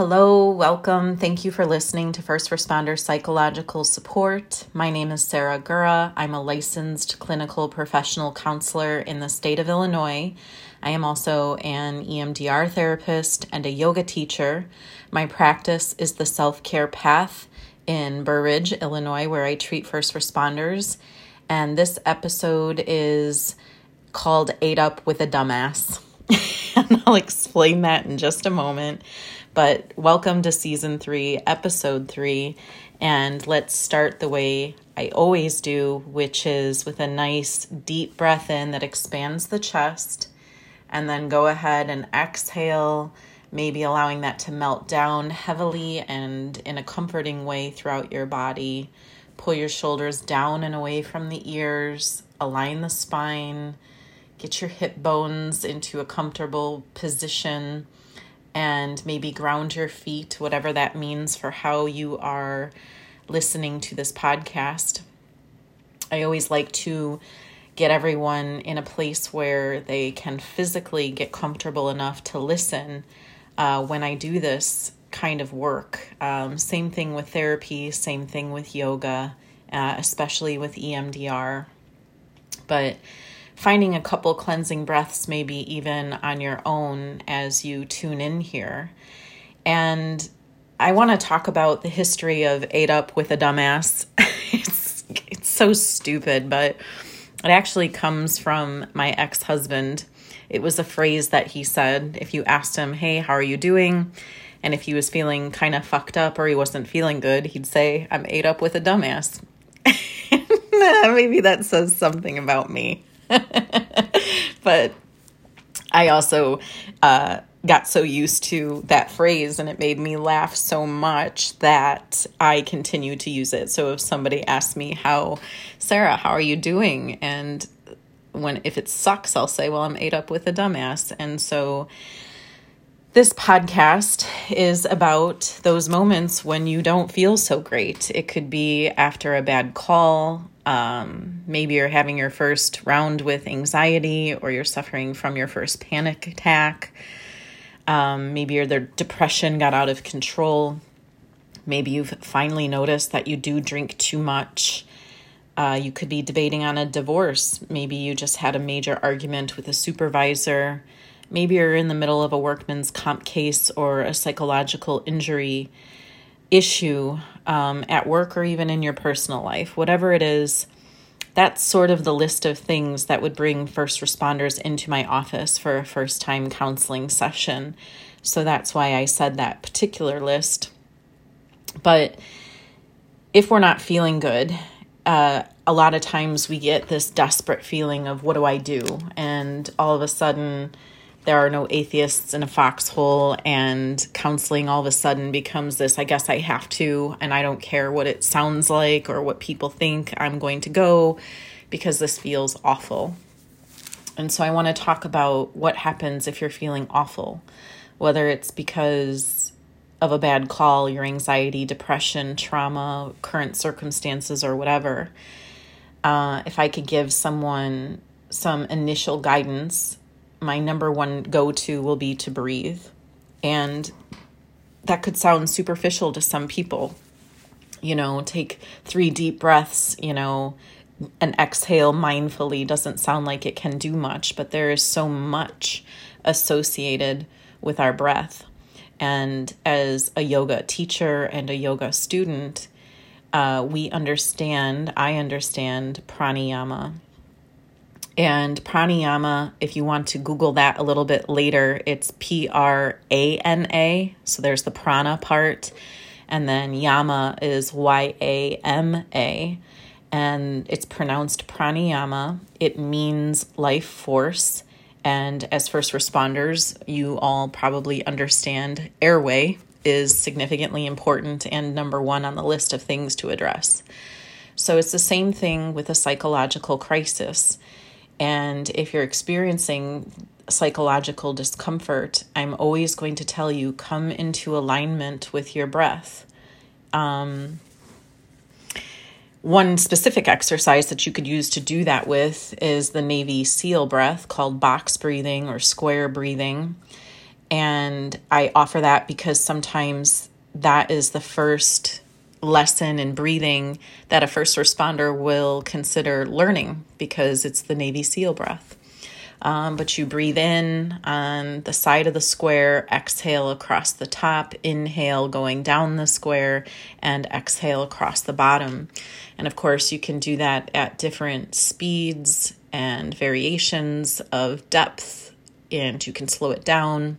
Hello, welcome. Thank you for listening to First Responder Psychological Support. My name is Sarah Gura. I'm a licensed clinical professional counselor in the state of Illinois. I am also an EMDR therapist and a yoga teacher. My practice is the Self Care Path in Burr Ridge, Illinois, where I treat first responders. And this episode is called Ate Up with a Dumbass. and I'll explain that in just a moment. But welcome to season three, episode three. And let's start the way I always do, which is with a nice deep breath in that expands the chest. And then go ahead and exhale, maybe allowing that to melt down heavily and in a comforting way throughout your body. Pull your shoulders down and away from the ears, align the spine, get your hip bones into a comfortable position and maybe ground your feet, whatever that means for how you are listening to this podcast. I always like to get everyone in a place where they can physically get comfortable enough to listen uh, when I do this kind of work. Um, same thing with therapy, same thing with yoga, uh, especially with EMDR. But finding a couple cleansing breaths, maybe even on your own as you tune in here. And I want to talk about the history of Ate Up with a Dumbass. it's, it's so stupid, but it actually comes from my ex husband. It was a phrase that he said if you asked him, Hey, how are you doing? And if he was feeling kind of fucked up or he wasn't feeling good, he'd say, I'm ate up with a dumbass. Maybe that says something about me. but I also uh, got so used to that phrase and it made me laugh so much that I continue to use it. So if somebody asks me how, Sarah, how are you doing? And when if it sucks, I'll say, well, I'm ate up with a dumbass. And so this podcast is about those moments when you don't feel so great. It could be after a bad call. Um, maybe you're having your first round with anxiety or you're suffering from your first panic attack. Um, maybe your depression got out of control. Maybe you've finally noticed that you do drink too much. Uh, you could be debating on a divorce. Maybe you just had a major argument with a supervisor Maybe you're in the middle of a workman's comp case or a psychological injury issue um, at work or even in your personal life. Whatever it is, that's sort of the list of things that would bring first responders into my office for a first time counseling session. So that's why I said that particular list. But if we're not feeling good, uh, a lot of times we get this desperate feeling of what do I do? And all of a sudden, there are no atheists in a foxhole and counseling all of a sudden becomes this i guess i have to and i don't care what it sounds like or what people think i'm going to go because this feels awful. And so i want to talk about what happens if you're feeling awful whether it's because of a bad call your anxiety depression trauma current circumstances or whatever. Uh, if i could give someone some initial guidance my number one go to will be to breathe. And that could sound superficial to some people. You know, take three deep breaths, you know, an exhale mindfully doesn't sound like it can do much, but there is so much associated with our breath. And as a yoga teacher and a yoga student, uh, we understand, I understand pranayama and pranayama, if you want to Google that a little bit later, it's P R A N A. So there's the prana part. And then yama is Y A M A. And it's pronounced pranayama. It means life force. And as first responders, you all probably understand airway is significantly important and number one on the list of things to address. So it's the same thing with a psychological crisis and if you're experiencing psychological discomfort, I'm always going to tell you come into alignment with your breath. Um, one specific exercise that you could use to do that with is the Navy SEAL breath called box breathing or square breathing. And I offer that because sometimes that is the first lesson in breathing that a first responder will consider learning because it's the Navy SEAL breath. Um, but you breathe in on the side of the square, exhale across the top, inhale going down the square, and exhale across the bottom. And of course, you can do that at different speeds and variations of depth, and you can slow it down.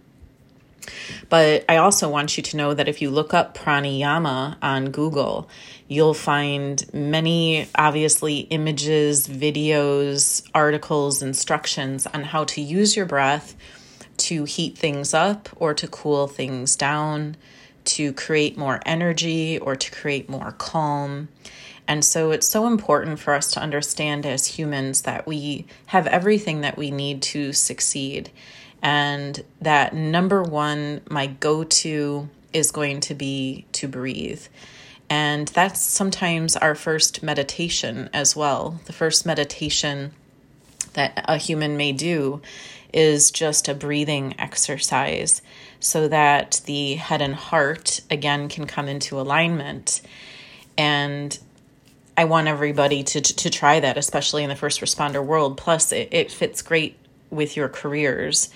But I also want you to know that if you look up pranayama on Google, you'll find many, obviously, images, videos, articles, instructions on how to use your breath to heat things up or to cool things down, to create more energy or to create more calm. And so it's so important for us to understand as humans that we have everything that we need to succeed. And that number one, my go to is going to be to breathe. And that's sometimes our first meditation as well. The first meditation that a human may do is just a breathing exercise so that the head and heart again can come into alignment. And I want everybody to, to try that, especially in the first responder world. Plus, it, it fits great with your careers.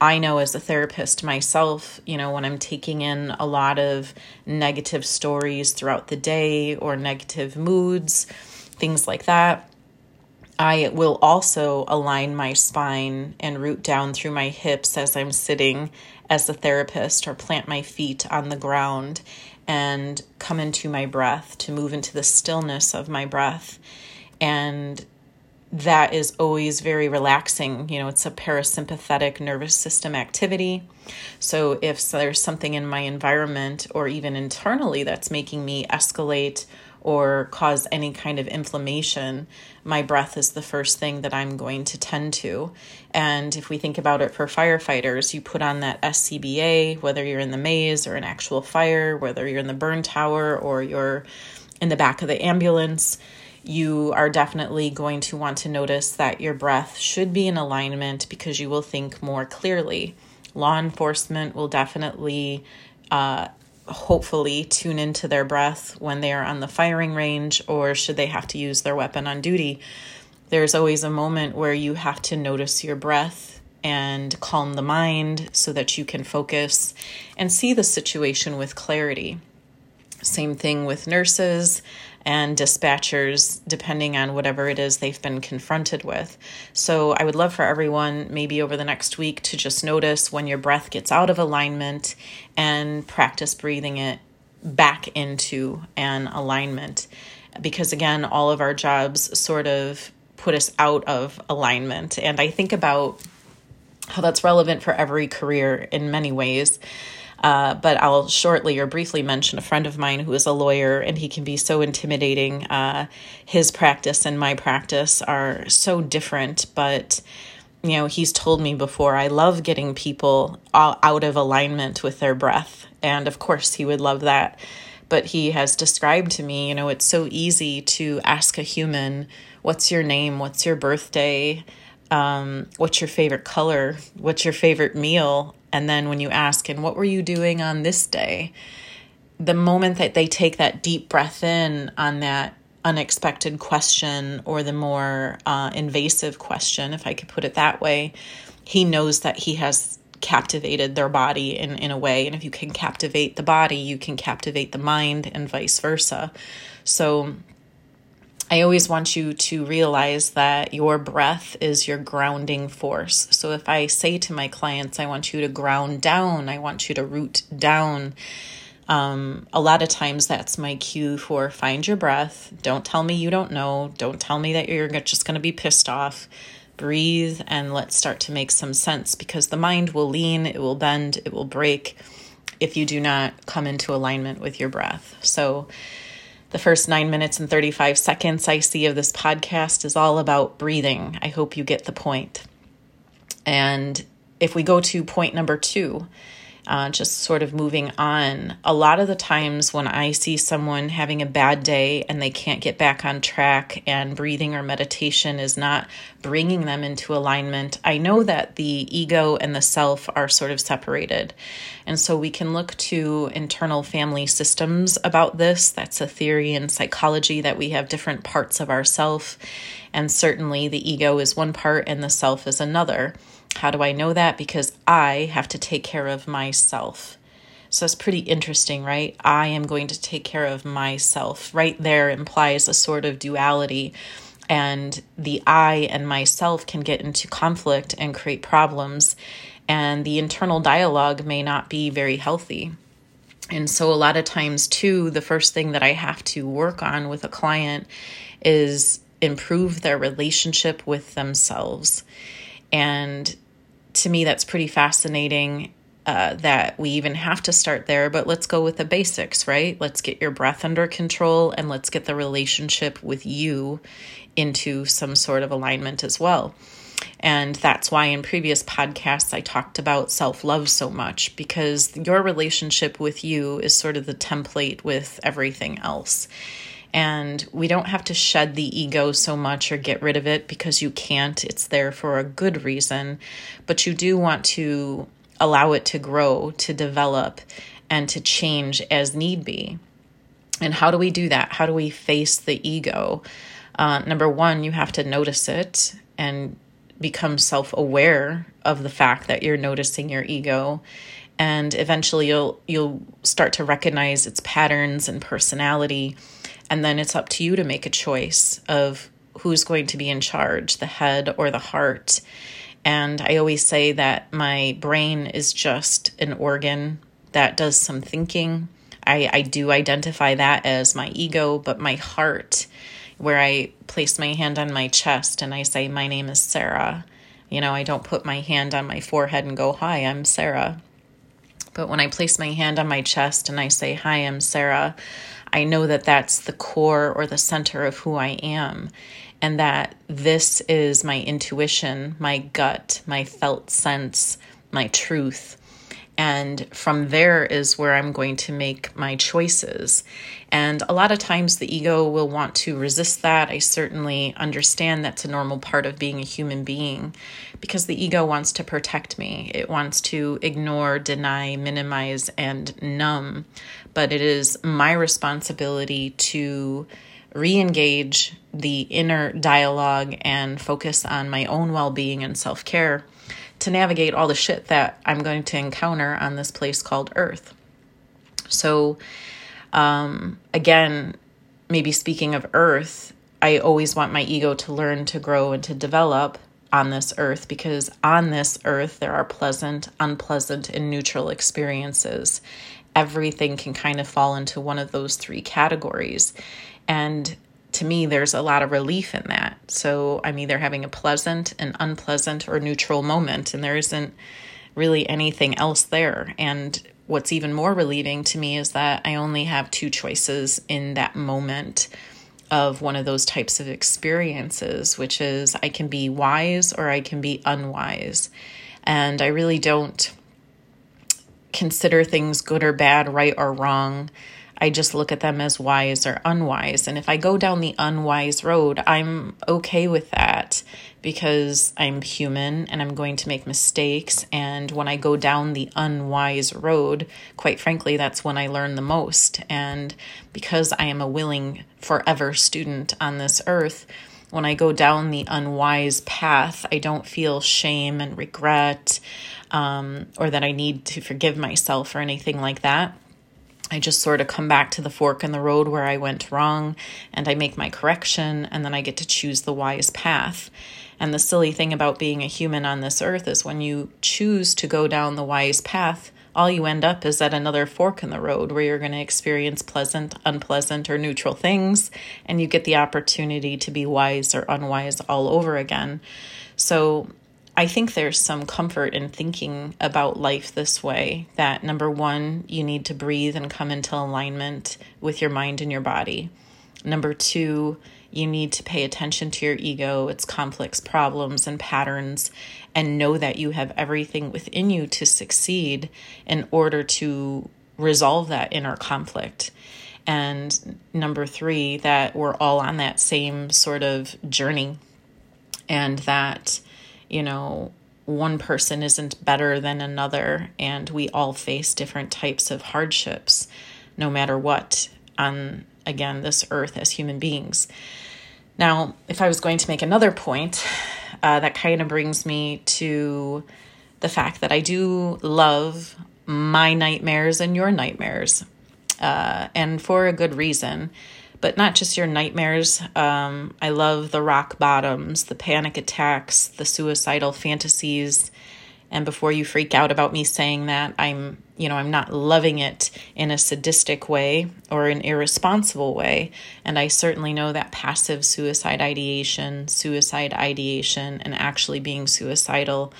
I know as a therapist myself, you know, when I'm taking in a lot of negative stories throughout the day or negative moods, things like that, I will also align my spine and root down through my hips as I'm sitting as a therapist or plant my feet on the ground and come into my breath, to move into the stillness of my breath. And that is always very relaxing. You know, it's a parasympathetic nervous system activity. So if there's something in my environment or even internally that's making me escalate or cause any kind of inflammation, my breath is the first thing that I'm going to tend to. And if we think about it for firefighters, you put on that SCBA, whether you're in the maze or an actual fire, whether you're in the burn tower or you're in the back of the ambulance, you are definitely going to want to notice that your breath should be in alignment because you will think more clearly. Law enforcement will definitely uh, hopefully tune into their breath when they are on the firing range or should they have to use their weapon on duty. There's always a moment where you have to notice your breath and calm the mind so that you can focus and see the situation with clarity. Same thing with nurses and dispatchers, depending on whatever it is they've been confronted with. So, I would love for everyone, maybe over the next week, to just notice when your breath gets out of alignment and practice breathing it back into an alignment. Because, again, all of our jobs sort of put us out of alignment. And I think about how that's relevant for every career in many ways. Uh, but I'll shortly or briefly mention a friend of mine who is a lawyer, and he can be so intimidating. Uh, his practice and my practice are so different, but you know, he's told me before, I love getting people out of alignment with their breath. And of course, he would love that. But he has described to me, you know, it's so easy to ask a human, What's your name? What's your birthday? Um, what's your favorite color? What's your favorite meal? And then when you ask, and what were you doing on this day? The moment that they take that deep breath in on that unexpected question or the more uh, invasive question, if I could put it that way, he knows that he has captivated their body in, in a way. And if you can captivate the body, you can captivate the mind and vice versa. So I always want you to realize that your breath is your grounding force. So if I say to my clients, I want you to ground down, I want you to root down. Um, a lot of times that's my cue for find your breath. Don't tell me you don't know. Don't tell me that you're just going to be pissed off. Breathe and let's start to make some sense because the mind will lean, it will bend, it will break if you do not come into alignment with your breath. So, the first nine minutes and 35 seconds I see of this podcast is all about breathing. I hope you get the point. And if we go to point number two, uh, just sort of moving on. A lot of the times when I see someone having a bad day and they can't get back on track, and breathing or meditation is not bringing them into alignment, I know that the ego and the self are sort of separated. And so we can look to internal family systems about this. That's a theory in psychology that we have different parts of ourself. And certainly the ego is one part and the self is another. How do I know that? Because I have to take care of myself. So it's pretty interesting, right? I am going to take care of myself. Right there implies a sort of duality. And the I and myself can get into conflict and create problems. And the internal dialogue may not be very healthy. And so, a lot of times, too, the first thing that I have to work on with a client is improve their relationship with themselves. And to me, that's pretty fascinating uh, that we even have to start there. But let's go with the basics, right? Let's get your breath under control and let's get the relationship with you into some sort of alignment as well. And that's why in previous podcasts I talked about self love so much because your relationship with you is sort of the template with everything else. And we don't have to shed the ego so much or get rid of it because you can't. It's there for a good reason. But you do want to allow it to grow, to develop, and to change as need be. And how do we do that? How do we face the ego? Uh, number one, you have to notice it and become self aware of the fact that you're noticing your ego and eventually you'll you'll start to recognize its patterns and personality and then it's up to you to make a choice of who's going to be in charge, the head or the heart. And I always say that my brain is just an organ that does some thinking. I, I do identify that as my ego, but my heart, where I place my hand on my chest and I say, My name is Sarah. You know, I don't put my hand on my forehead and go, Hi, I'm Sarah. But when I place my hand on my chest and I say, Hi, I'm Sarah, I know that that's the core or the center of who I am, and that this is my intuition, my gut, my felt sense, my truth. And from there is where I'm going to make my choices. And a lot of times the ego will want to resist that. I certainly understand that's a normal part of being a human being because the ego wants to protect me. It wants to ignore, deny, minimize, and numb. But it is my responsibility to re engage the inner dialogue and focus on my own well being and self care to navigate all the shit that I'm going to encounter on this place called Earth. So, um, again, maybe speaking of Earth, I always want my ego to learn, to grow, and to develop on this earth because on this earth there are pleasant, unpleasant, and neutral experiences. Everything can kind of fall into one of those three categories. And to me, there's a lot of relief in that. So I'm either having a pleasant, an unpleasant, or neutral moment, and there isn't really anything else there. And what's even more relieving to me is that I only have two choices in that moment of one of those types of experiences, which is I can be wise or I can be unwise. And I really don't consider things good or bad, right or wrong. I just look at them as wise or unwise. And if I go down the unwise road, I'm okay with that because I'm human and I'm going to make mistakes. And when I go down the unwise road, quite frankly, that's when I learn the most. And because I am a willing forever student on this earth, when I go down the unwise path, I don't feel shame and regret um, or that I need to forgive myself or anything like that. I just sort of come back to the fork in the road where I went wrong and I make my correction and then I get to choose the wise path. And the silly thing about being a human on this earth is when you choose to go down the wise path, all you end up is at another fork in the road where you're going to experience pleasant, unpleasant, or neutral things, and you get the opportunity to be wise or unwise all over again. So I think there's some comfort in thinking about life this way that number one, you need to breathe and come into alignment with your mind and your body. Number two, you need to pay attention to your ego, its complex problems and patterns, and know that you have everything within you to succeed in order to resolve that inner conflict. And number three, that we're all on that same sort of journey, and that, you know, one person isn't better than another, and we all face different types of hardships, no matter what, on again, this earth as human beings. Now, if I was going to make another point, uh, that kind of brings me to the fact that I do love my nightmares and your nightmares, uh, and for a good reason. But not just your nightmares. Um, I love the rock bottoms, the panic attacks, the suicidal fantasies. And before you freak out about me saying that, I'm, you know, I'm not loving it in a sadistic way or an irresponsible way. And I certainly know that passive suicide ideation, suicide ideation, and actually being suicidal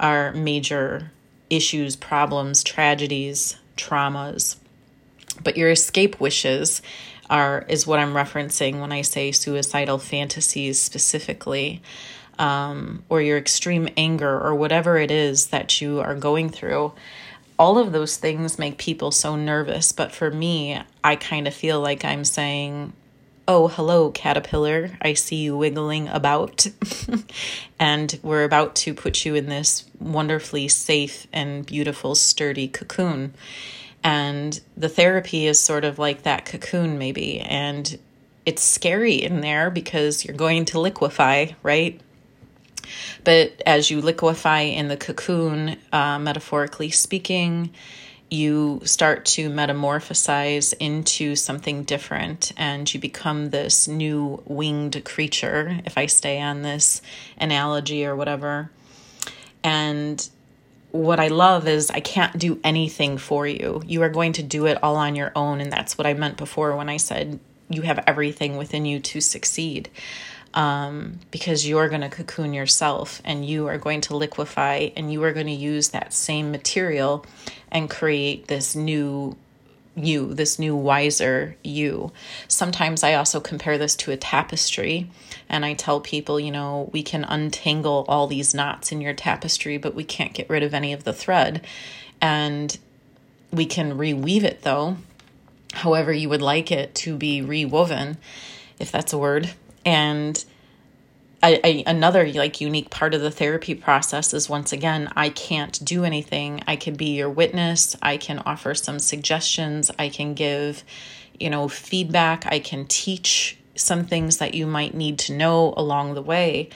are major issues, problems, tragedies, traumas. But your escape wishes are is what I'm referencing when I say suicidal fantasies specifically. Um, or your extreme anger, or whatever it is that you are going through, all of those things make people so nervous. But for me, I kind of feel like I'm saying, Oh, hello, caterpillar. I see you wiggling about. and we're about to put you in this wonderfully safe and beautiful, sturdy cocoon. And the therapy is sort of like that cocoon, maybe. And it's scary in there because you're going to liquefy, right? But as you liquefy in the cocoon, uh, metaphorically speaking, you start to metamorphosize into something different and you become this new winged creature, if I stay on this analogy or whatever. And what I love is I can't do anything for you. You are going to do it all on your own. And that's what I meant before when I said you have everything within you to succeed um, because you're going to cocoon yourself and you are going to liquefy and you are going to use that same material and create this new you, this new wiser you. Sometimes I also compare this to a tapestry and I tell people, you know, we can untangle all these knots in your tapestry, but we can't get rid of any of the thread. And we can reweave it though, however you would like it to be rewoven, if that's a word. And I, I, another like unique part of the therapy process is once again i can't do anything i can be your witness i can offer some suggestions i can give you know feedback i can teach some things that you might need to know along the way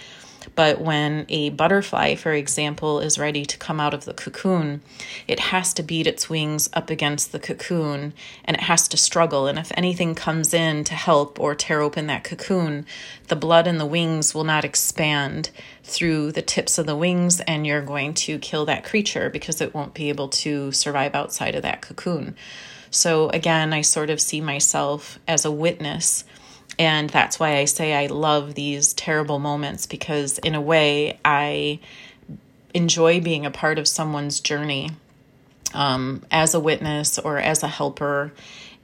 but when a butterfly, for example, is ready to come out of the cocoon, it has to beat its wings up against the cocoon and it has to struggle. And if anything comes in to help or tear open that cocoon, the blood in the wings will not expand through the tips of the wings, and you're going to kill that creature because it won't be able to survive outside of that cocoon. So, again, I sort of see myself as a witness and that's why I say I love these terrible moments because, in a way, I enjoy being a part of someone's journey um, as a witness or as a helper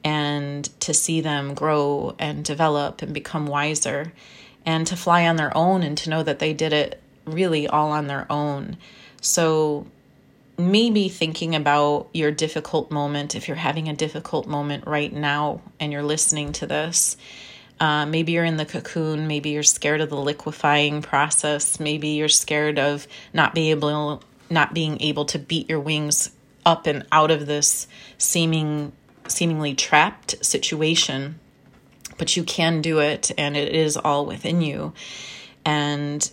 and to see them grow and develop and become wiser and to fly on their own and to know that they did it really all on their own. So, maybe thinking about your difficult moment, if you're having a difficult moment right now and you're listening to this, uh, maybe you're in the cocoon. Maybe you're scared of the liquefying process. Maybe you're scared of not being able not being able to beat your wings up and out of this seeming seemingly trapped situation. But you can do it, and it is all within you. And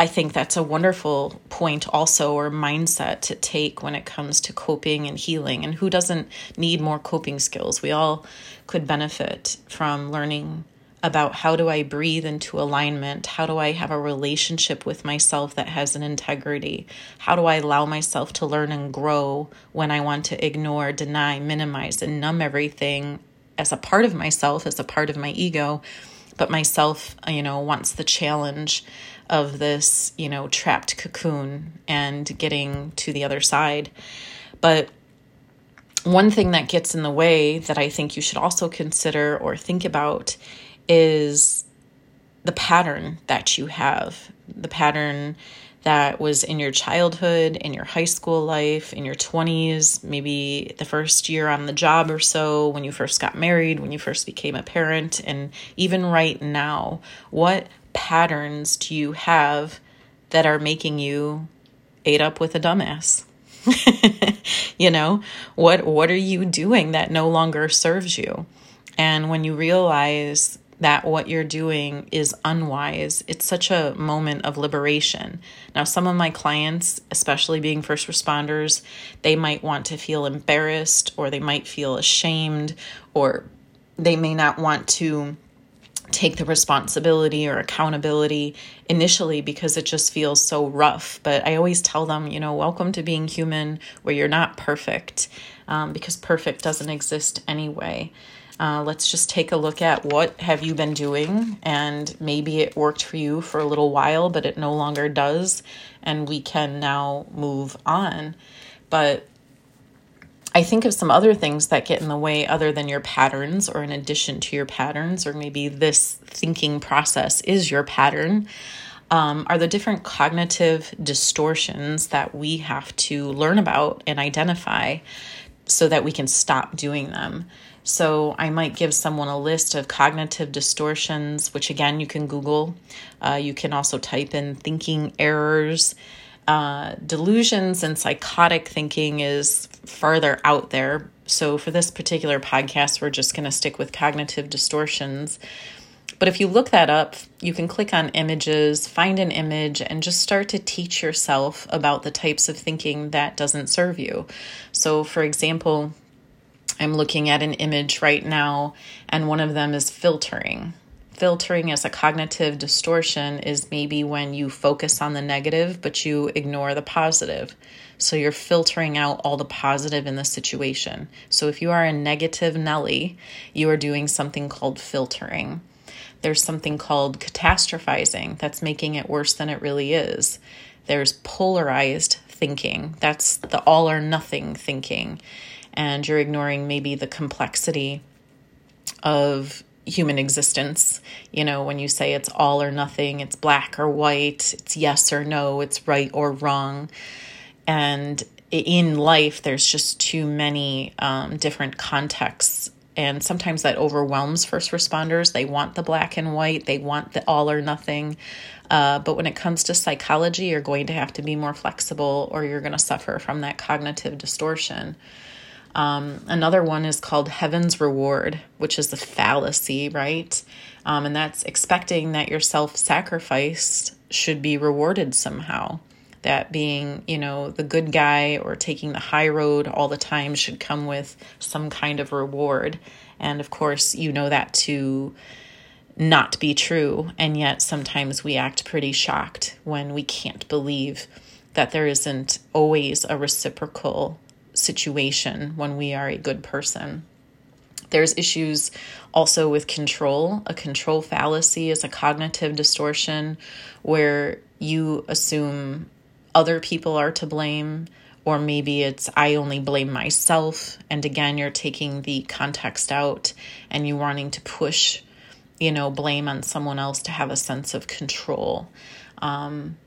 I think that's a wonderful point, also, or mindset to take when it comes to coping and healing. And who doesn't need more coping skills? We all could benefit from learning about how do I breathe into alignment? How do I have a relationship with myself that has an integrity? How do I allow myself to learn and grow when I want to ignore, deny, minimize, and numb everything as a part of myself, as a part of my ego? But myself, you know, wants the challenge of this, you know, trapped cocoon and getting to the other side. But one thing that gets in the way that I think you should also consider or think about is the pattern that you have, the pattern that was in your childhood, in your high school life, in your 20s, maybe the first year on the job or so, when you first got married, when you first became a parent, and even right now. What patterns do you have that are making you ate up with a dumbass? you know, what what are you doing that no longer serves you? And when you realize that what you're doing is unwise, it's such a moment of liberation. Now, some of my clients, especially being first responders, they might want to feel embarrassed or they might feel ashamed or they may not want to take the responsibility or accountability initially because it just feels so rough. But I always tell them, you know, welcome to being human where you're not perfect um, because perfect doesn't exist anyway. Uh, let's just take a look at what have you been doing and maybe it worked for you for a little while but it no longer does and we can now move on but I think of some other things that get in the way other than your patterns or in addition to your patterns, or maybe this thinking process is your pattern, um, are the different cognitive distortions that we have to learn about and identify so that we can stop doing them. So I might give someone a list of cognitive distortions, which again you can Google. Uh, you can also type in thinking errors. Uh, delusions and psychotic thinking is farther out there. So for this particular podcast, we're just going to stick with cognitive distortions. But if you look that up, you can click on images, find an image, and just start to teach yourself about the types of thinking that doesn't serve you. So, for example, I'm looking at an image right now, and one of them is filtering. Filtering as a cognitive distortion is maybe when you focus on the negative but you ignore the positive. So you're filtering out all the positive in the situation. So if you are a negative Nelly, you are doing something called filtering. There's something called catastrophizing that's making it worse than it really is. There's polarized thinking, that's the all or nothing thinking and you're ignoring maybe the complexity of human existence. You know, when you say it's all or nothing, it's black or white, it's yes or no, it's right or wrong. And in life, there's just too many um, different contexts. And sometimes that overwhelms first responders. They want the black and white, they want the all or nothing. Uh, but when it comes to psychology, you're going to have to be more flexible or you're going to suffer from that cognitive distortion. Um, another one is called Heaven's Reward, which is the fallacy, right? Um, and that's expecting that your self sacrifice should be rewarded somehow. That being, you know, the good guy or taking the high road all the time should come with some kind of reward. And of course, you know that to not be true. And yet, sometimes we act pretty shocked when we can't believe that there isn't always a reciprocal situation when we are a good person. There's issues also with control. A control fallacy is a cognitive distortion where you assume other people are to blame, or maybe it's I only blame myself. And again, you're taking the context out and you wanting to push, you know, blame on someone else to have a sense of control. Um,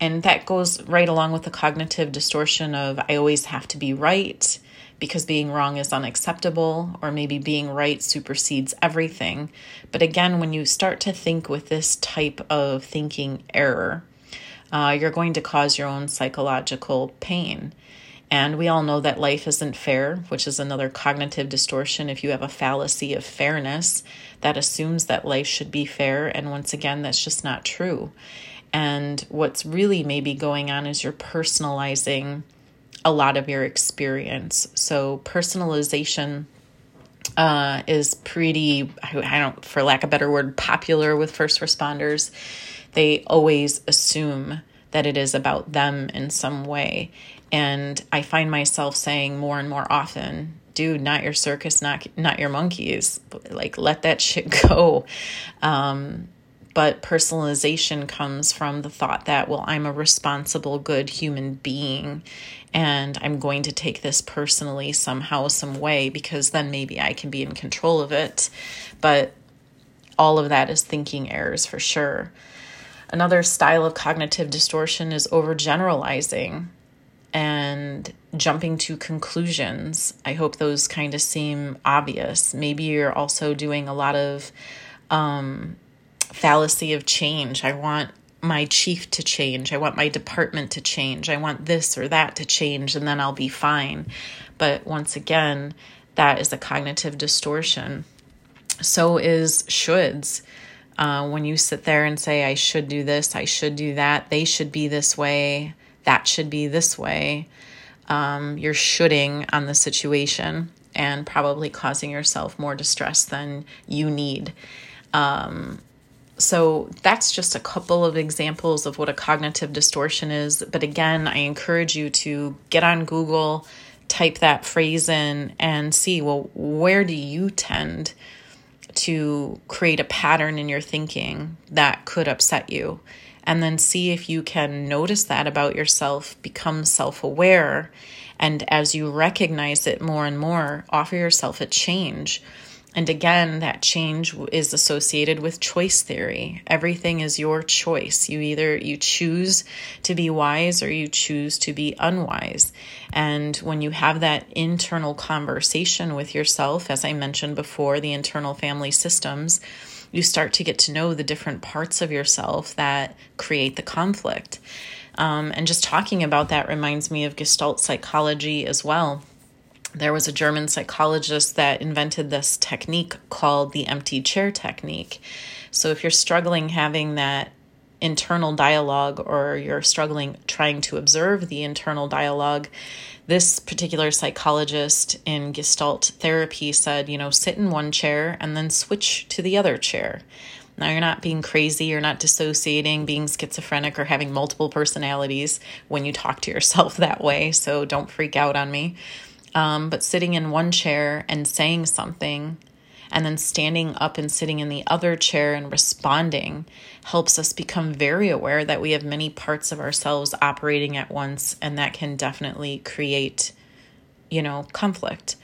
and that goes right along with the cognitive distortion of I always have to be right because being wrong is unacceptable, or maybe being right supersedes everything. But again, when you start to think with this type of thinking error, uh, you're going to cause your own psychological pain. And we all know that life isn't fair, which is another cognitive distortion. If you have a fallacy of fairness, that assumes that life should be fair. And once again, that's just not true. And what's really maybe going on is you're personalizing a lot of your experience. So, personalization uh, is pretty, I don't, for lack of a better word, popular with first responders. They always assume that it is about them in some way. And I find myself saying more and more often, dude, not your circus, not not your monkeys. Like let that shit go. Um, but personalization comes from the thought that, well, I'm a responsible, good human being and I'm going to take this personally somehow, some way, because then maybe I can be in control of it. But all of that is thinking errors for sure. Another style of cognitive distortion is overgeneralizing and jumping to conclusions. I hope those kind of seem obvious. Maybe you're also doing a lot of um, fallacy of change. I want my chief to change. I want my department to change. I want this or that to change, and then I'll be fine. But once again, that is a cognitive distortion. So is shoulds. Uh, when you sit there and say, I should do this, I should do that, they should be this way, that should be this way, um, you're shoulding on the situation and probably causing yourself more distress than you need. Um, so that's just a couple of examples of what a cognitive distortion is. But again, I encourage you to get on Google, type that phrase in, and see well, where do you tend to create a pattern in your thinking that could upset you. And then see if you can notice that about yourself, become self aware, and as you recognize it more and more, offer yourself a change and again, that change is associated with choice theory. Everything is your choice. You either you choose to be wise or you choose to be unwise. And when you have that internal conversation with yourself, as I mentioned before, the internal family systems, you start to get to know the different parts of yourself that create the conflict. Um, and just talking about that reminds me of Gestalt psychology as well there was a German psychologist that invented this technique called the empty chair technique. So if you're struggling having that internal dialogue or you're struggling trying to observe the internal dialogue, this particular psychologist in Gestalt therapy said, you know, sit in one chair and then switch to the other chair. Now, you're not being crazy, you're not dissociating, being schizophrenic, or having multiple personalities when you talk to yourself that way. So don't freak out on me. Um, but sitting in one chair and saying something and then standing up and sitting in the other chair and responding helps us become very aware that we have many parts of ourselves operating at once and that can definitely create you know conflict.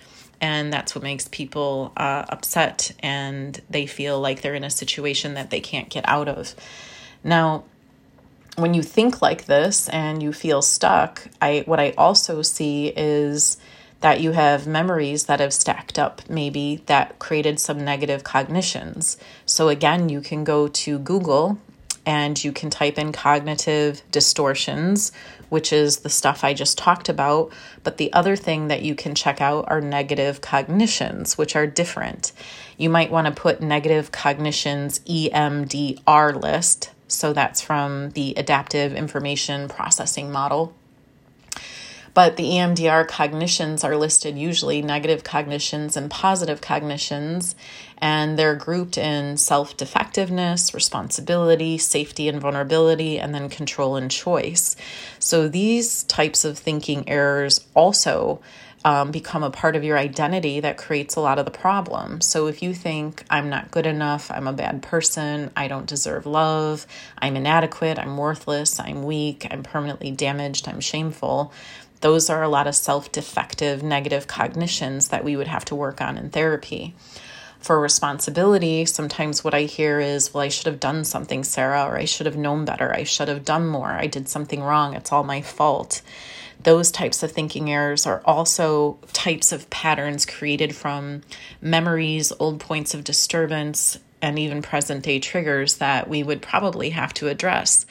And that's what makes people uh, upset and they feel like they're in a situation that they can't get out of. Now when you think like this and you feel stuck i what i also see is that you have memories that have stacked up, maybe that created some negative cognitions. So, again, you can go to Google and you can type in cognitive distortions, which is the stuff I just talked about. But the other thing that you can check out are negative cognitions, which are different. You might want to put negative cognitions EMDR list. So that's from the Adaptive Information Processing Model. But the EMDR cognitions are listed usually negative cognitions and positive cognitions, and they're grouped in self defectiveness, responsibility, safety and vulnerability, and then control and choice. So these types of thinking errors also. Um, become a part of your identity that creates a lot of the problem. So if you think, I'm not good enough, I'm a bad person, I don't deserve love, I'm inadequate, I'm worthless, I'm weak, I'm permanently damaged, I'm shameful, those are a lot of self defective negative cognitions that we would have to work on in therapy. For responsibility, sometimes what I hear is, well, I should have done something, Sarah, or I should have known better. I should have done more. I did something wrong. It's all my fault. Those types of thinking errors are also types of patterns created from memories, old points of disturbance, and even present day triggers that we would probably have to address.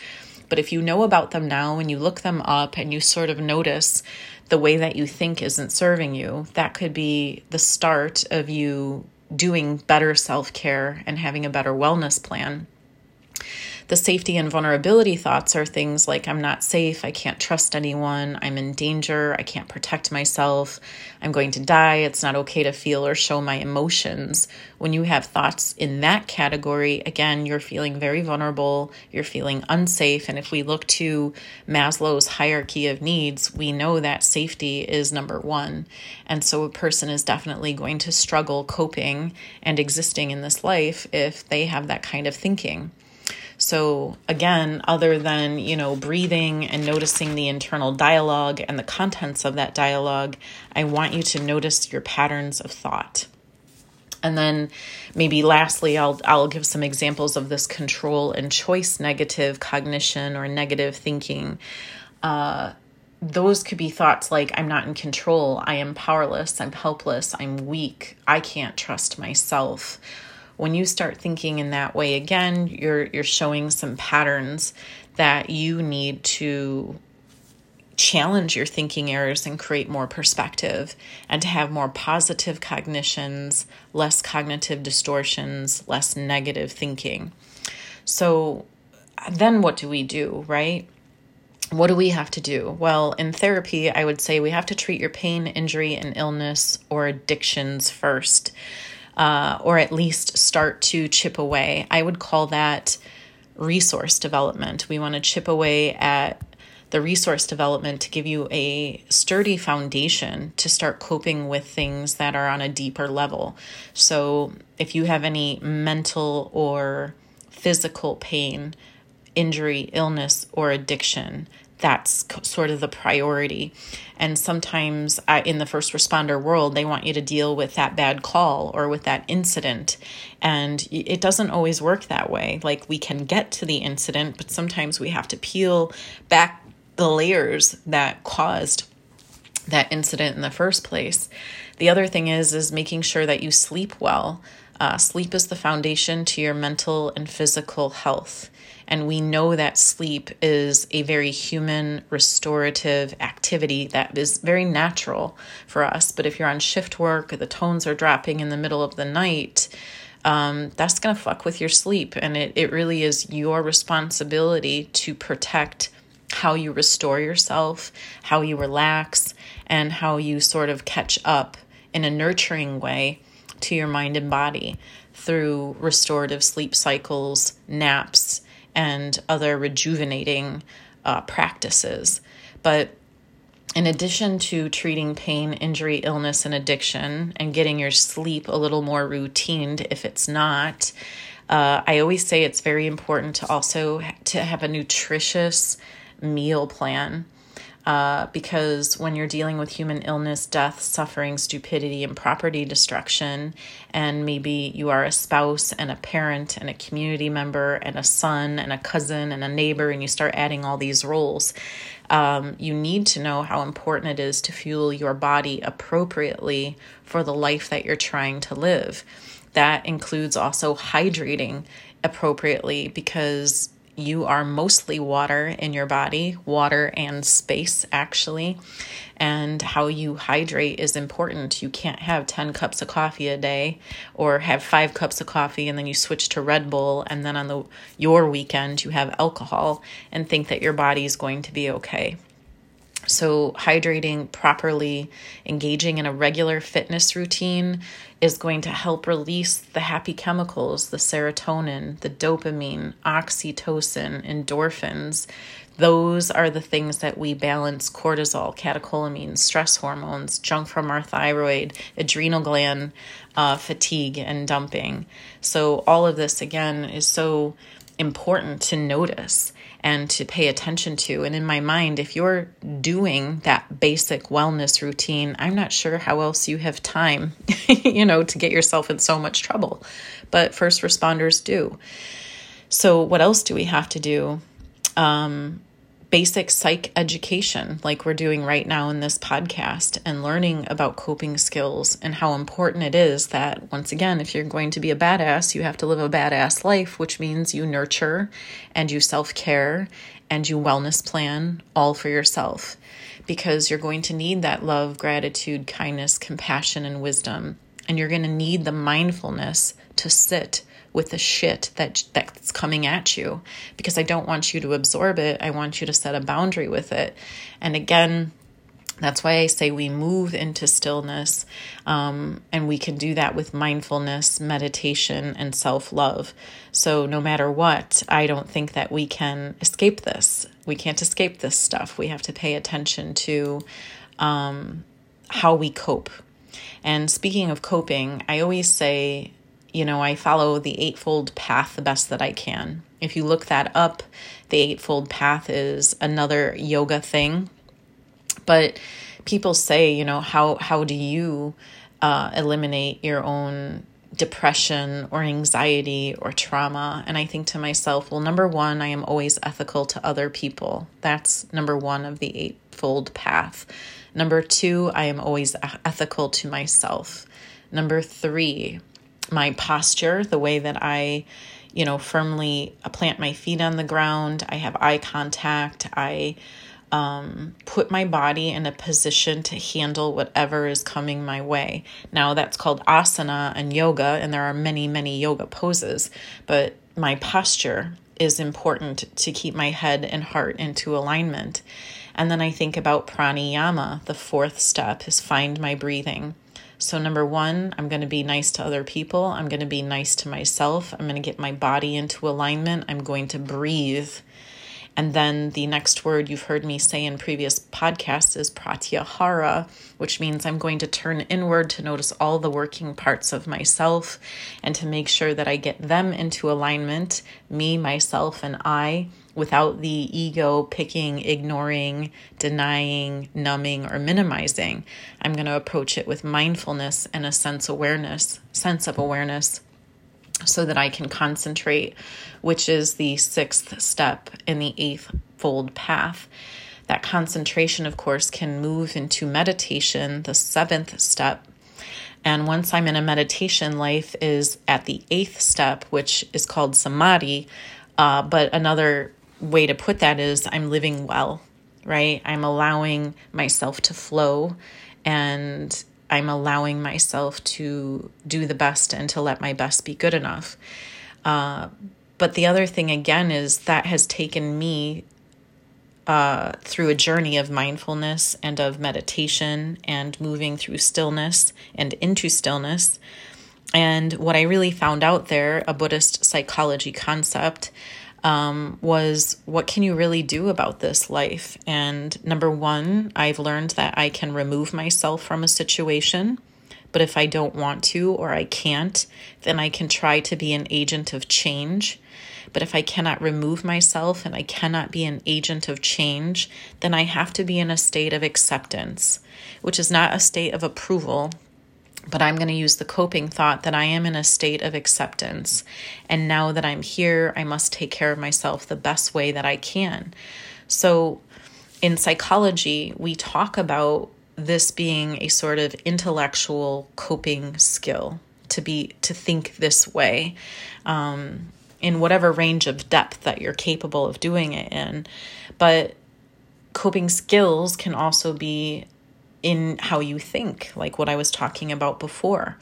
But if you know about them now and you look them up and you sort of notice the way that you think isn't serving you, that could be the start of you doing better self care and having a better wellness plan. The safety and vulnerability thoughts are things like I'm not safe, I can't trust anyone, I'm in danger, I can't protect myself, I'm going to die, it's not okay to feel or show my emotions. When you have thoughts in that category, again, you're feeling very vulnerable, you're feeling unsafe. And if we look to Maslow's hierarchy of needs, we know that safety is number one. And so a person is definitely going to struggle coping and existing in this life if they have that kind of thinking. So, again, other than, you know, breathing and noticing the internal dialogue and the contents of that dialogue, I want you to notice your patterns of thought. And then maybe lastly, I'll I'll give some examples of this control and choice negative cognition or negative thinking. Uh, those could be thoughts like I'm not in control, I am powerless, I'm helpless, I'm weak, I can't trust myself. When you start thinking in that way again, you're you're showing some patterns that you need to challenge your thinking errors and create more perspective and to have more positive cognitions, less cognitive distortions, less negative thinking. So then what do we do, right? What do we have to do? Well, in therapy, I would say we have to treat your pain, injury, and illness or addictions first, uh, or at least start to chip away. I would call that resource development. We want to chip away at the resource development to give you a sturdy foundation to start coping with things that are on a deeper level. So, if you have any mental or physical pain, injury, illness, or addiction, that's sort of the priority. And sometimes uh, in the first responder world, they want you to deal with that bad call or with that incident. And it doesn't always work that way. Like we can get to the incident, but sometimes we have to peel back the layers that caused that incident in the first place. The other thing is is making sure that you sleep well. Uh, sleep is the foundation to your mental and physical health. And we know that sleep is a very human restorative activity that is very natural for us. But if you're on shift work, the tones are dropping in the middle of the night, um, that's going to fuck with your sleep. And it, it really is your responsibility to protect how you restore yourself, how you relax, and how you sort of catch up in a nurturing way to your mind and body through restorative sleep cycles, naps, and other rejuvenating uh, practices. But in addition to treating pain, injury, illness, and addiction, and getting your sleep a little more routined if it's not, uh, I always say it's very important to also to have a nutritious meal plan. Uh, because when you're dealing with human illness, death, suffering, stupidity, and property destruction, and maybe you are a spouse and a parent and a community member and a son and a cousin and a neighbor, and you start adding all these roles, um, you need to know how important it is to fuel your body appropriately for the life that you're trying to live. That includes also hydrating appropriately because you are mostly water in your body, water and space, actually. And how you hydrate is important. You can't have 10 cups of coffee a day or have five cups of coffee and then you switch to Red Bull and then on the your weekend you have alcohol and think that your body is going to be okay. So, hydrating properly, engaging in a regular fitness routine is going to help release the happy chemicals, the serotonin, the dopamine, oxytocin, endorphins. Those are the things that we balance cortisol, catecholamines, stress hormones, junk from our thyroid, adrenal gland uh, fatigue and dumping. So, all of this again is so important to notice and to pay attention to. And in my mind, if you're doing that basic wellness routine, I'm not sure how else you have time, you know, to get yourself in so much trouble. But first responders do. So, what else do we have to do? Um, basic psych education, like we're doing right now in this podcast, and learning about coping skills and how important it is that, once again, if you're going to be a badass, you have to live a badass life, which means you nurture and you self care and you wellness plan all for yourself because you're going to need that love, gratitude, kindness, compassion, and wisdom. And you're going to need the mindfulness to sit with the shit that that's coming at you because I don't want you to absorb it. I want you to set a boundary with it. And again, that's why I say we move into stillness, um, and we can do that with mindfulness, meditation, and self love. So, no matter what, I don't think that we can escape this. We can't escape this stuff. We have to pay attention to um, how we cope. And speaking of coping, I always say you know, I follow the Eightfold Path the best that I can. If you look that up, the Eightfold Path is another yoga thing. But people say, you know, how how do you uh, eliminate your own depression or anxiety or trauma? And I think to myself, well, number one, I am always ethical to other people. That's number one of the Eightfold Path. Number two, I am always ethical to myself. Number three, my posture, the way that I, you know, firmly plant my feet on the ground, I have eye contact, I um, put my body in a position to handle whatever is coming my way. Now, that's called asana and yoga, and there are many, many yoga poses, but my posture is important to keep my head and heart into alignment. And then I think about pranayama. The fourth step is find my breathing. So, number one, I'm going to be nice to other people. I'm going to be nice to myself. I'm going to get my body into alignment. I'm going to breathe and then the next word you've heard me say in previous podcasts is pratyahara, which means I'm going to turn inward to notice all the working parts of myself and to make sure that I get them into alignment, me, myself, and I, without the ego picking, ignoring, denying, numbing, or minimizing. I'm going to approach it with mindfulness and a sense awareness, sense of awareness so that I can concentrate, which is the sixth step in the eightfold path. That concentration, of course, can move into meditation, the seventh step. And once I'm in a meditation, life is at the eighth step, which is called samadhi. Uh, but another way to put that is I'm living well, right? I'm allowing myself to flow and I'm allowing myself to do the best and to let my best be good enough. Uh, but the other thing, again, is that has taken me uh, through a journey of mindfulness and of meditation and moving through stillness and into stillness. And what I really found out there, a Buddhist psychology concept, um, was what can you really do about this life? And number one, I've learned that I can remove myself from a situation. But if I don't want to or I can't, then I can try to be an agent of change. But if I cannot remove myself and I cannot be an agent of change, then I have to be in a state of acceptance, which is not a state of approval, but I'm going to use the coping thought that I am in a state of acceptance. And now that I'm here, I must take care of myself the best way that I can. So, in psychology, we talk about this being a sort of intellectual coping skill to be to think this way um, in whatever range of depth that you're capable of doing it in but coping skills can also be in how you think, like what I was talking about before.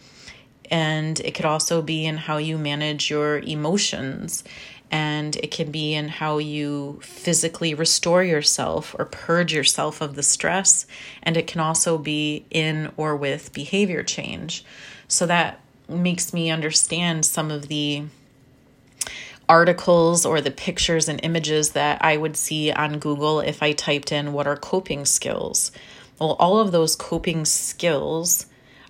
And it could also be in how you manage your emotions. And it can be in how you physically restore yourself or purge yourself of the stress. And it can also be in or with behavior change. So that makes me understand some of the articles or the pictures and images that I would see on Google if I typed in what are coping skills. Well, all of those coping skills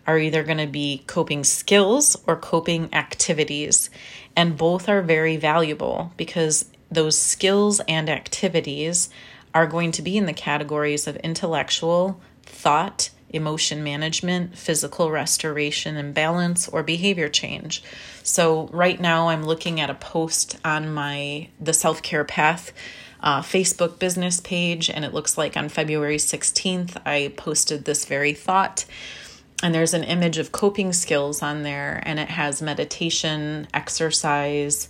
are either going to be coping skills or coping activities. And both are very valuable because those skills and activities are going to be in the categories of intellectual, thought, emotion management, physical restoration and balance, or behavior change. So, right now, I'm looking at a post on my The Self Care Path uh, Facebook business page, and it looks like on February 16th, I posted this very thought. And there's an image of coping skills on there, and it has meditation, exercise,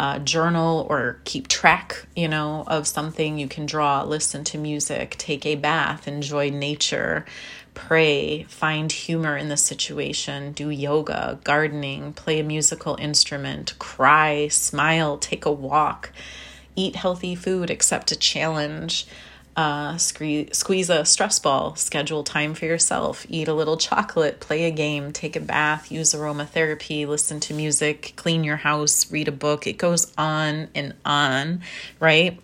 uh, journal, or keep track, you know, of something. You can draw, listen to music, take a bath, enjoy nature, pray, find humor in the situation, do yoga, gardening, play a musical instrument, cry, smile, take a walk eat healthy food, accept a challenge, uh, squeeze, squeeze a stress ball, schedule time for yourself, eat a little chocolate, play a game, take a bath, use aromatherapy, listen to music, clean your house, read a book. It goes on and on, right?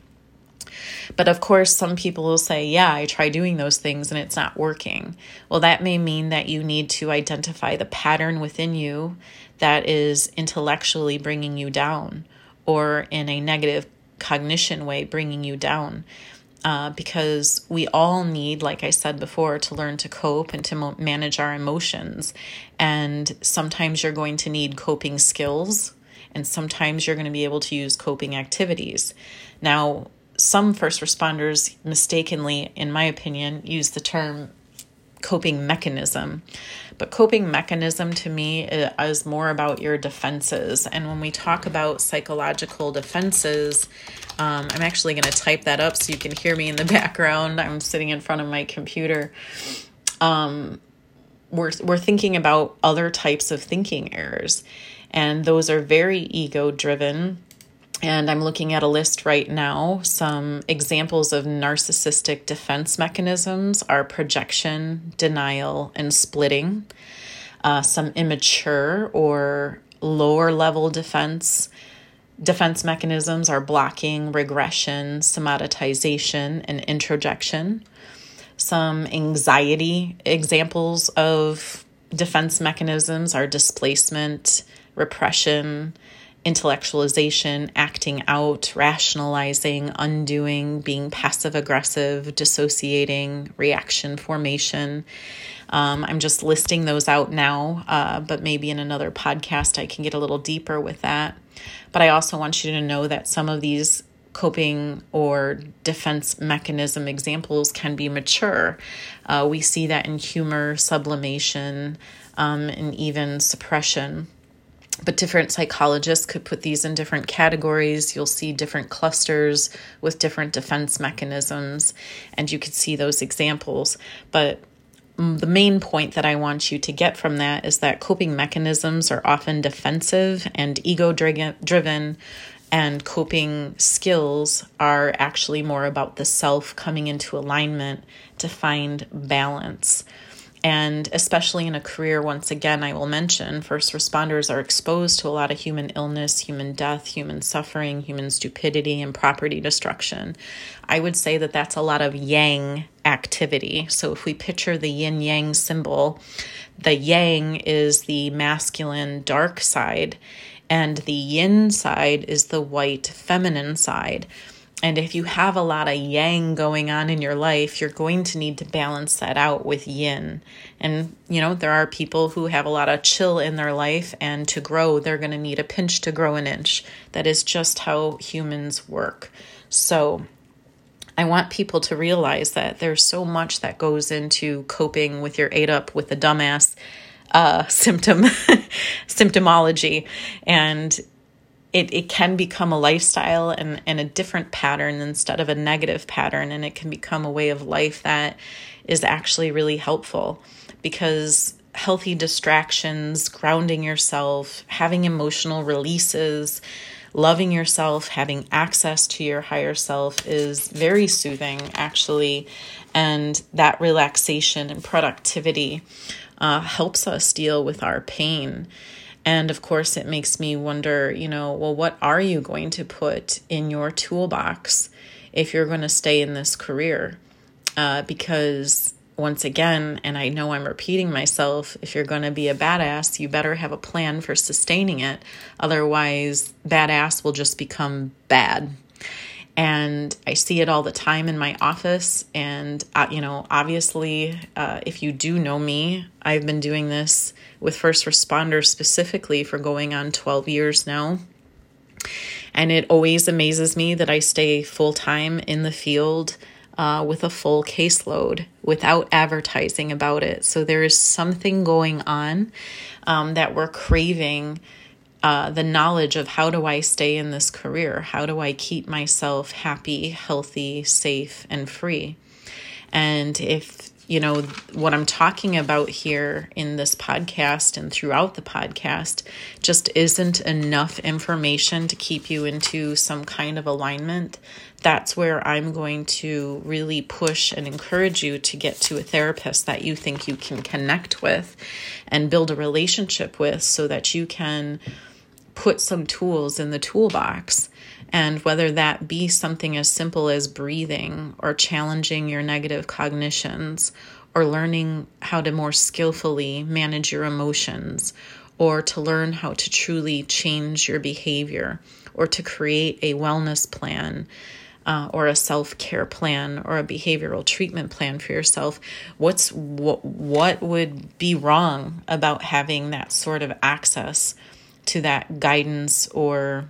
But of course, some people will say, Yeah, I try doing those things and it's not working. Well, that may mean that you need to identify the pattern within you that is intellectually bringing you down or in a negative cognition way bringing you down. Uh, because we all need, like I said before, to learn to cope and to mo- manage our emotions. And sometimes you're going to need coping skills, and sometimes you're going to be able to use coping activities. Now, some first responders mistakenly, in my opinion, use the term coping mechanism. But coping mechanism to me is more about your defenses. And when we talk about psychological defenses, um, I'm actually going to type that up so you can hear me in the background. I'm sitting in front of my computer. Um, we're, we're thinking about other types of thinking errors, and those are very ego driven and I'm looking at a list right now. Some examples of narcissistic defense mechanisms are projection, denial, and splitting. Uh, some immature or lower level defense defense mechanisms are blocking, regression, somatization, and introjection. Some anxiety examples of defense mechanisms are displacement, repression, intellectualization, acting out, rationalizing, undoing, being passive aggressive, dissociating, reaction formation. Um, I'm just listing those out now, uh, but maybe in another podcast I can get a little deeper with that. But I also want you to know that some of these coping or defense mechanism examples can be mature. Uh, we see that in humor, sublimation, um, and even suppression but different psychologists could put these in different categories. You'll see different clusters with different defense mechanisms, and you could see those examples. But the main point that I want you to get from that is that coping mechanisms are often defensive and ego driven, and coping skills are actually more about the self coming into alignment to find balance. And especially in a career, once again, I will mention first responders are exposed to a lot of human illness, human death, human suffering, human stupidity, and property destruction. I would say that that's a lot of yang activity. So if we picture the yin yang symbol, the yang is the masculine dark side, and the yin side is the white feminine side. And if you have a lot of yang going on in your life, you're going to need to balance that out with yin. And, you know, there are people who have a lot of chill in their life, and to grow, they're going to need a pinch to grow an inch. That is just how humans work. So, I want people to realize that there's so much that goes into coping with your ate up with the dumbass uh, symptom symptomology. And it, it can become a lifestyle and, and a different pattern instead of a negative pattern. And it can become a way of life that is actually really helpful because healthy distractions, grounding yourself, having emotional releases, loving yourself, having access to your higher self is very soothing, actually. And that relaxation and productivity uh, helps us deal with our pain. And of course, it makes me wonder, you know, well, what are you going to put in your toolbox if you're going to stay in this career? Uh, because once again, and I know I'm repeating myself, if you're going to be a badass, you better have a plan for sustaining it. Otherwise, badass will just become bad. And I see it all the time in my office. And, uh, you know, obviously, uh, if you do know me, I've been doing this with first responders specifically for going on 12 years now. And it always amazes me that I stay full time in the field uh, with a full caseload without advertising about it. So there is something going on um, that we're craving. Uh, the knowledge of how do I stay in this career? How do I keep myself happy, healthy, safe, and free? And if you know, what I'm talking about here in this podcast and throughout the podcast just isn't enough information to keep you into some kind of alignment, that's where I'm going to really push and encourage you to get to a therapist that you think you can connect with and build a relationship with so that you can put some tools in the toolbox And whether that be something as simple as breathing or challenging your negative cognitions or learning how to more skillfully manage your emotions or to learn how to truly change your behavior or to create a wellness plan uh, or a self care plan or a behavioral treatment plan for yourself, what's what, what would be wrong about having that sort of access to that guidance or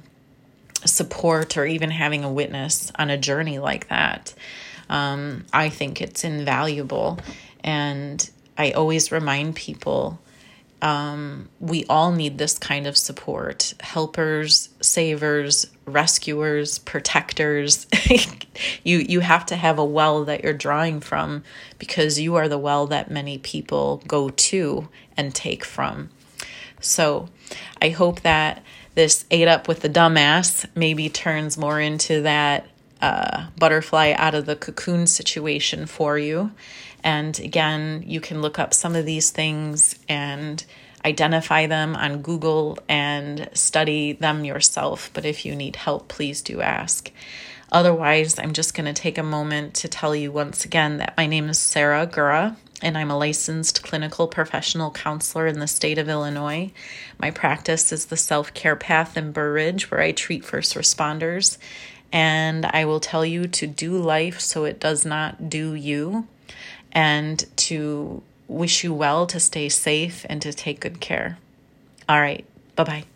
support or even having a witness on a journey like that? Um, I think it's invaluable. And I always remind people um, we all need this kind of support helpers savers rescuers protectors you you have to have a well that you're drawing from because you are the well that many people go to and take from so i hope that this ate up with the dumbass maybe turns more into that uh, butterfly out of the cocoon situation for you and again, you can look up some of these things and identify them on Google and study them yourself. But if you need help, please do ask. Otherwise, I'm just going to take a moment to tell you once again that my name is Sarah Gura and I'm a licensed clinical professional counselor in the state of Illinois. My practice is the Self Care Path in Burr Ridge, where I treat first responders. And I will tell you to do life so it does not do you and to wish you well, to stay safe, and to take good care. All right. Bye bye.